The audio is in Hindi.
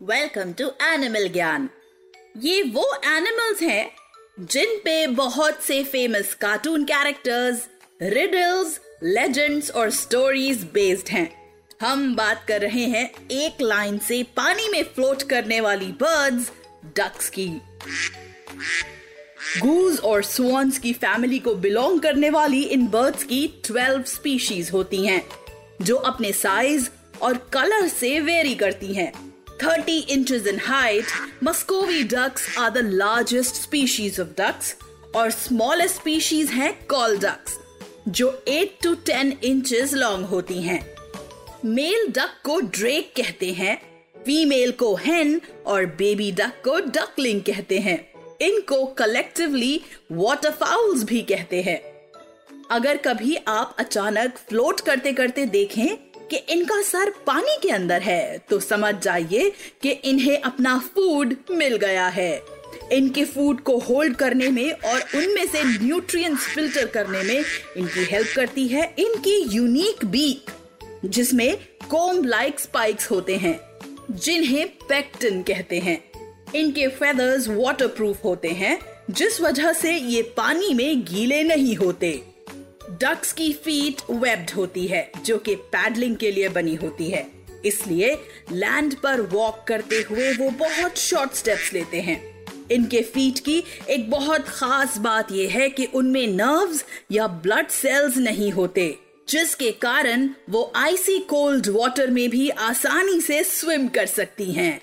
वेलकम टू एनिमल ज्ञान ये वो एनिमल्स हैं जिन पे बहुत से famous cartoon characters riddles legends और स्टोरीज बेस्ड हैं। हम बात कर रहे हैं एक लाइन से पानी में फ्लोट करने वाली बर्ड्स डक्स की। गूज और स्वॉन्स की फैमिली को बिलोंग करने वाली इन बर्ड्स की 12 स्पीशीज होती हैं, जो अपने साइज़ और कलर से वेरी करती हैं। 30 inches in height, Muscovy ducks are the largest species of ducks. और smallest species हैं कॉल ducks जो 8 to 10 inches long होती हैं. मेल डक को ड्रेक कहते हैं फीमेल को हेन और बेबी डक को डकलिंग कहते हैं. इनको कलेक्टिवली वाटरफाउल्स भी कहते हैं. अगर कभी आप अचानक फ्लोट करते करते देखें कि इनका सर पानी के अंदर है तो समझ जाइए कि इन्हें अपना फ़ूड मिल गया है। इनके फ़ूड को होल्ड करने में और उनमें से न्यूट्रिएंट्स फ़िल्टर करने में इनकी हेल्प करती है इनकी यूनिक बीक जिसमें कोम लाइक स्पाइक्स होते हैं, जिन्हें पेक्टिन कहते हैं। इनके फेदर्स वाटरप्रूफ होते हैं, जिस वजह से ये पानी में गीले नहीं होते। डक्स की फीट वेब्ड होती है, जो कि पैडलिंग के लिए बनी होती है। इसलिए लैंड पर वॉक करते हुए वो बहुत शॉर्ट स्टेप्स लेते हैं। इनके फीट की एक बहुत खास बात यह है कि उनमें नर्व्स या ब्लड सेल्स नहीं होते, जिसके कारण वो आइसी कोल्ड वाटर में भी आसानी से स्विम कर सकती हैं।